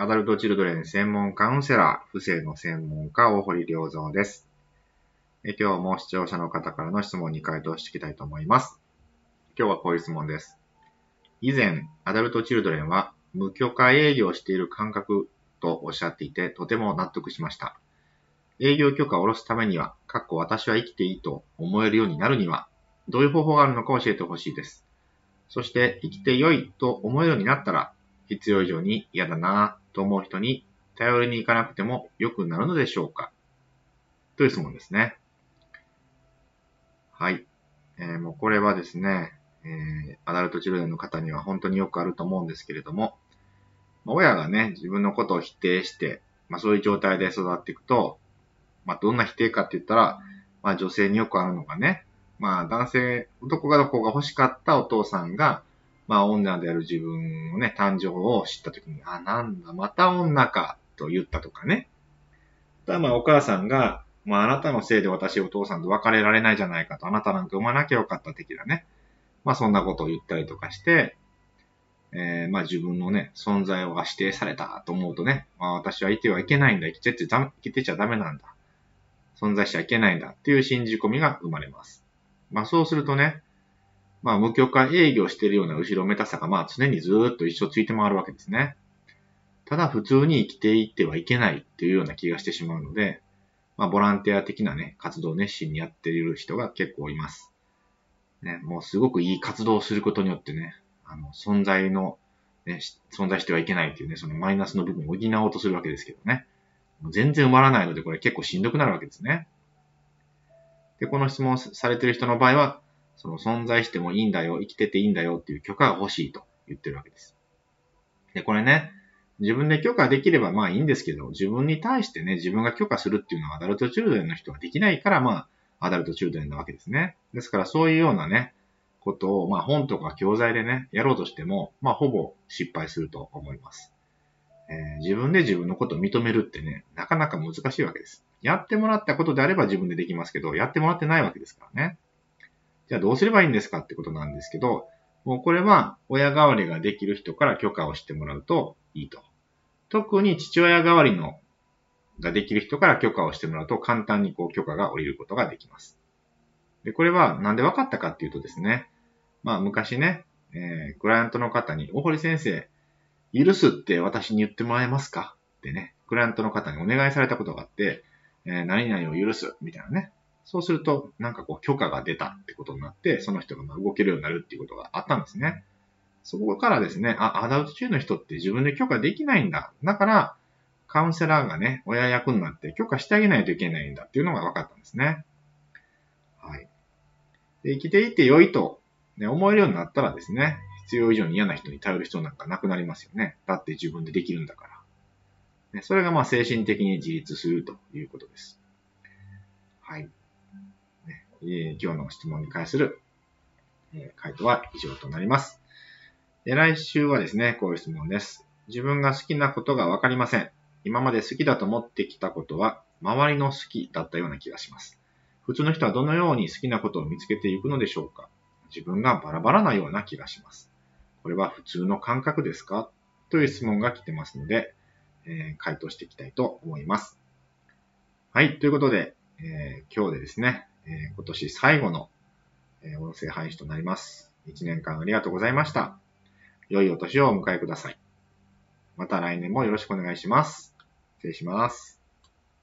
アダルトチルドレン専門カウンセラー、不正の専門家、大堀良三です。今日も視聴者の方からの質問に回答していきたいと思います。今日はこういう質問です。以前、アダルトチルドレンは無許可営業している感覚とおっしゃっていて、とても納得しました。営業許可を下ろすためには、かっこ私は生きていいと思えるようになるには、どういう方法があるのか教えてほしいです。そして生きて良いと思えるようになったら、必要以上に嫌だなぁと思う人に頼りに行かなくても良くなるのでしょうか？という質問ですね。はい。えー、もうこれはですね、えー、アダルトチルドの方には本当によくあると思うんですけれども、親がね、自分のことを否定して、まあそういう状態で育っていくと、まあどんな否定かって言ったら、まあ女性によくあるのがね、まあ男性、男がどこが欲しかったお父さんが、まあ女である自分のね、誕生を知ったときに、あ、なんだ、また女か、と言ったとかね。ただまあお母さんが、まああなたのせいで私お父さんと別れられないじゃないかと、あなたなんか産まなきゃよかった的なね。まあそんなことを言ったりとかして、えー、まあ自分のね、存在を否定されたと思うとね、まあ私はいてはいけないんだ、生きてちゃ生きてちゃダメなんだ。存在しちゃいけないんだっていう信じ込みが生まれます。まあそうするとね、まあ無許可営業しているような後ろめたさがまあ常にずっと一生ついて回るわけですね。ただ普通に生きていってはいけないっていうような気がしてしまうので、まあボランティア的なね、活動を熱心にやっている人が結構います。ね、もうすごくいい活動をすることによってね、あの、存在の、ね、存在してはいけないっていうね、そのマイナスの部分を補おうとするわけですけどね。もう全然埋まらないので、これ結構しんどくなるわけですね。で、この質問されてる人の場合は、その存在してもいいんだよ、生きてていいんだよっていう許可が欲しいと言ってるわけです。で、これね、自分で許可できればまあいいんですけど、自分に対してね、自分が許可するっていうのはアダルトチルドレンの人はできないから、まあ、アダルトチルドレンなわけですね。ですからそういうようなね、ことを、まあ本とか教材でね、やろうとしても、まあほぼ失敗すると思います。えー、自分で自分のことを認めるってね、なかなか難しいわけです。やってもらったことであれば自分でできますけど、やってもらってないわけですからね。じゃあどうすればいいんですかってことなんですけど、もうこれは親代わりができる人から許可をしてもらうといいと。特に父親代わりのができる人から許可をしてもらうと簡単にこう許可が下りることができます。で、これはなんで分かったかっていうとですね、まあ昔ね、えー、クライアントの方に、大堀先生、許すって私に言ってもらえますか？ってね、クライアントの方にお願いされたことがあって、えー、何々を許すみたいなね。そうすると、なんかこう許可が出たってことになって、その人がま動けるようになるっていうことがあったんですね。そこからですね、あ、アダルト中の人って自分で許可できないんだ。だから、カウンセラーがね、親役になって許可してあげないといけないんだっていうのが分かったんですね。はい。で生きていて良いと、ね、思えるようになったらですね、必要以上に嫌な人に頼る必要なんかなくなりますよね。だって自分でできるんだから。ね、それがまあ精神的に自立するということです。はい。え、今日の質問に関する、え、回答は以上となります。で来週はですね、こういう質問です。自分が好きなことがわかりません。今まで好きだと思ってきたことは、周りの好きだったような気がします。普通の人はどのように好きなことを見つけていくのでしょうか自分がバラバラなような気がします。これは普通の感覚ですか？という質問が来てますので、えー、回答していきたいと思います。はい、ということで、えー、今日でですね、えー、今年最後の、え音声配信となります。1年間ありがとうございました。良いお年をお迎えください。また来年もよろしくお願いします。失礼します。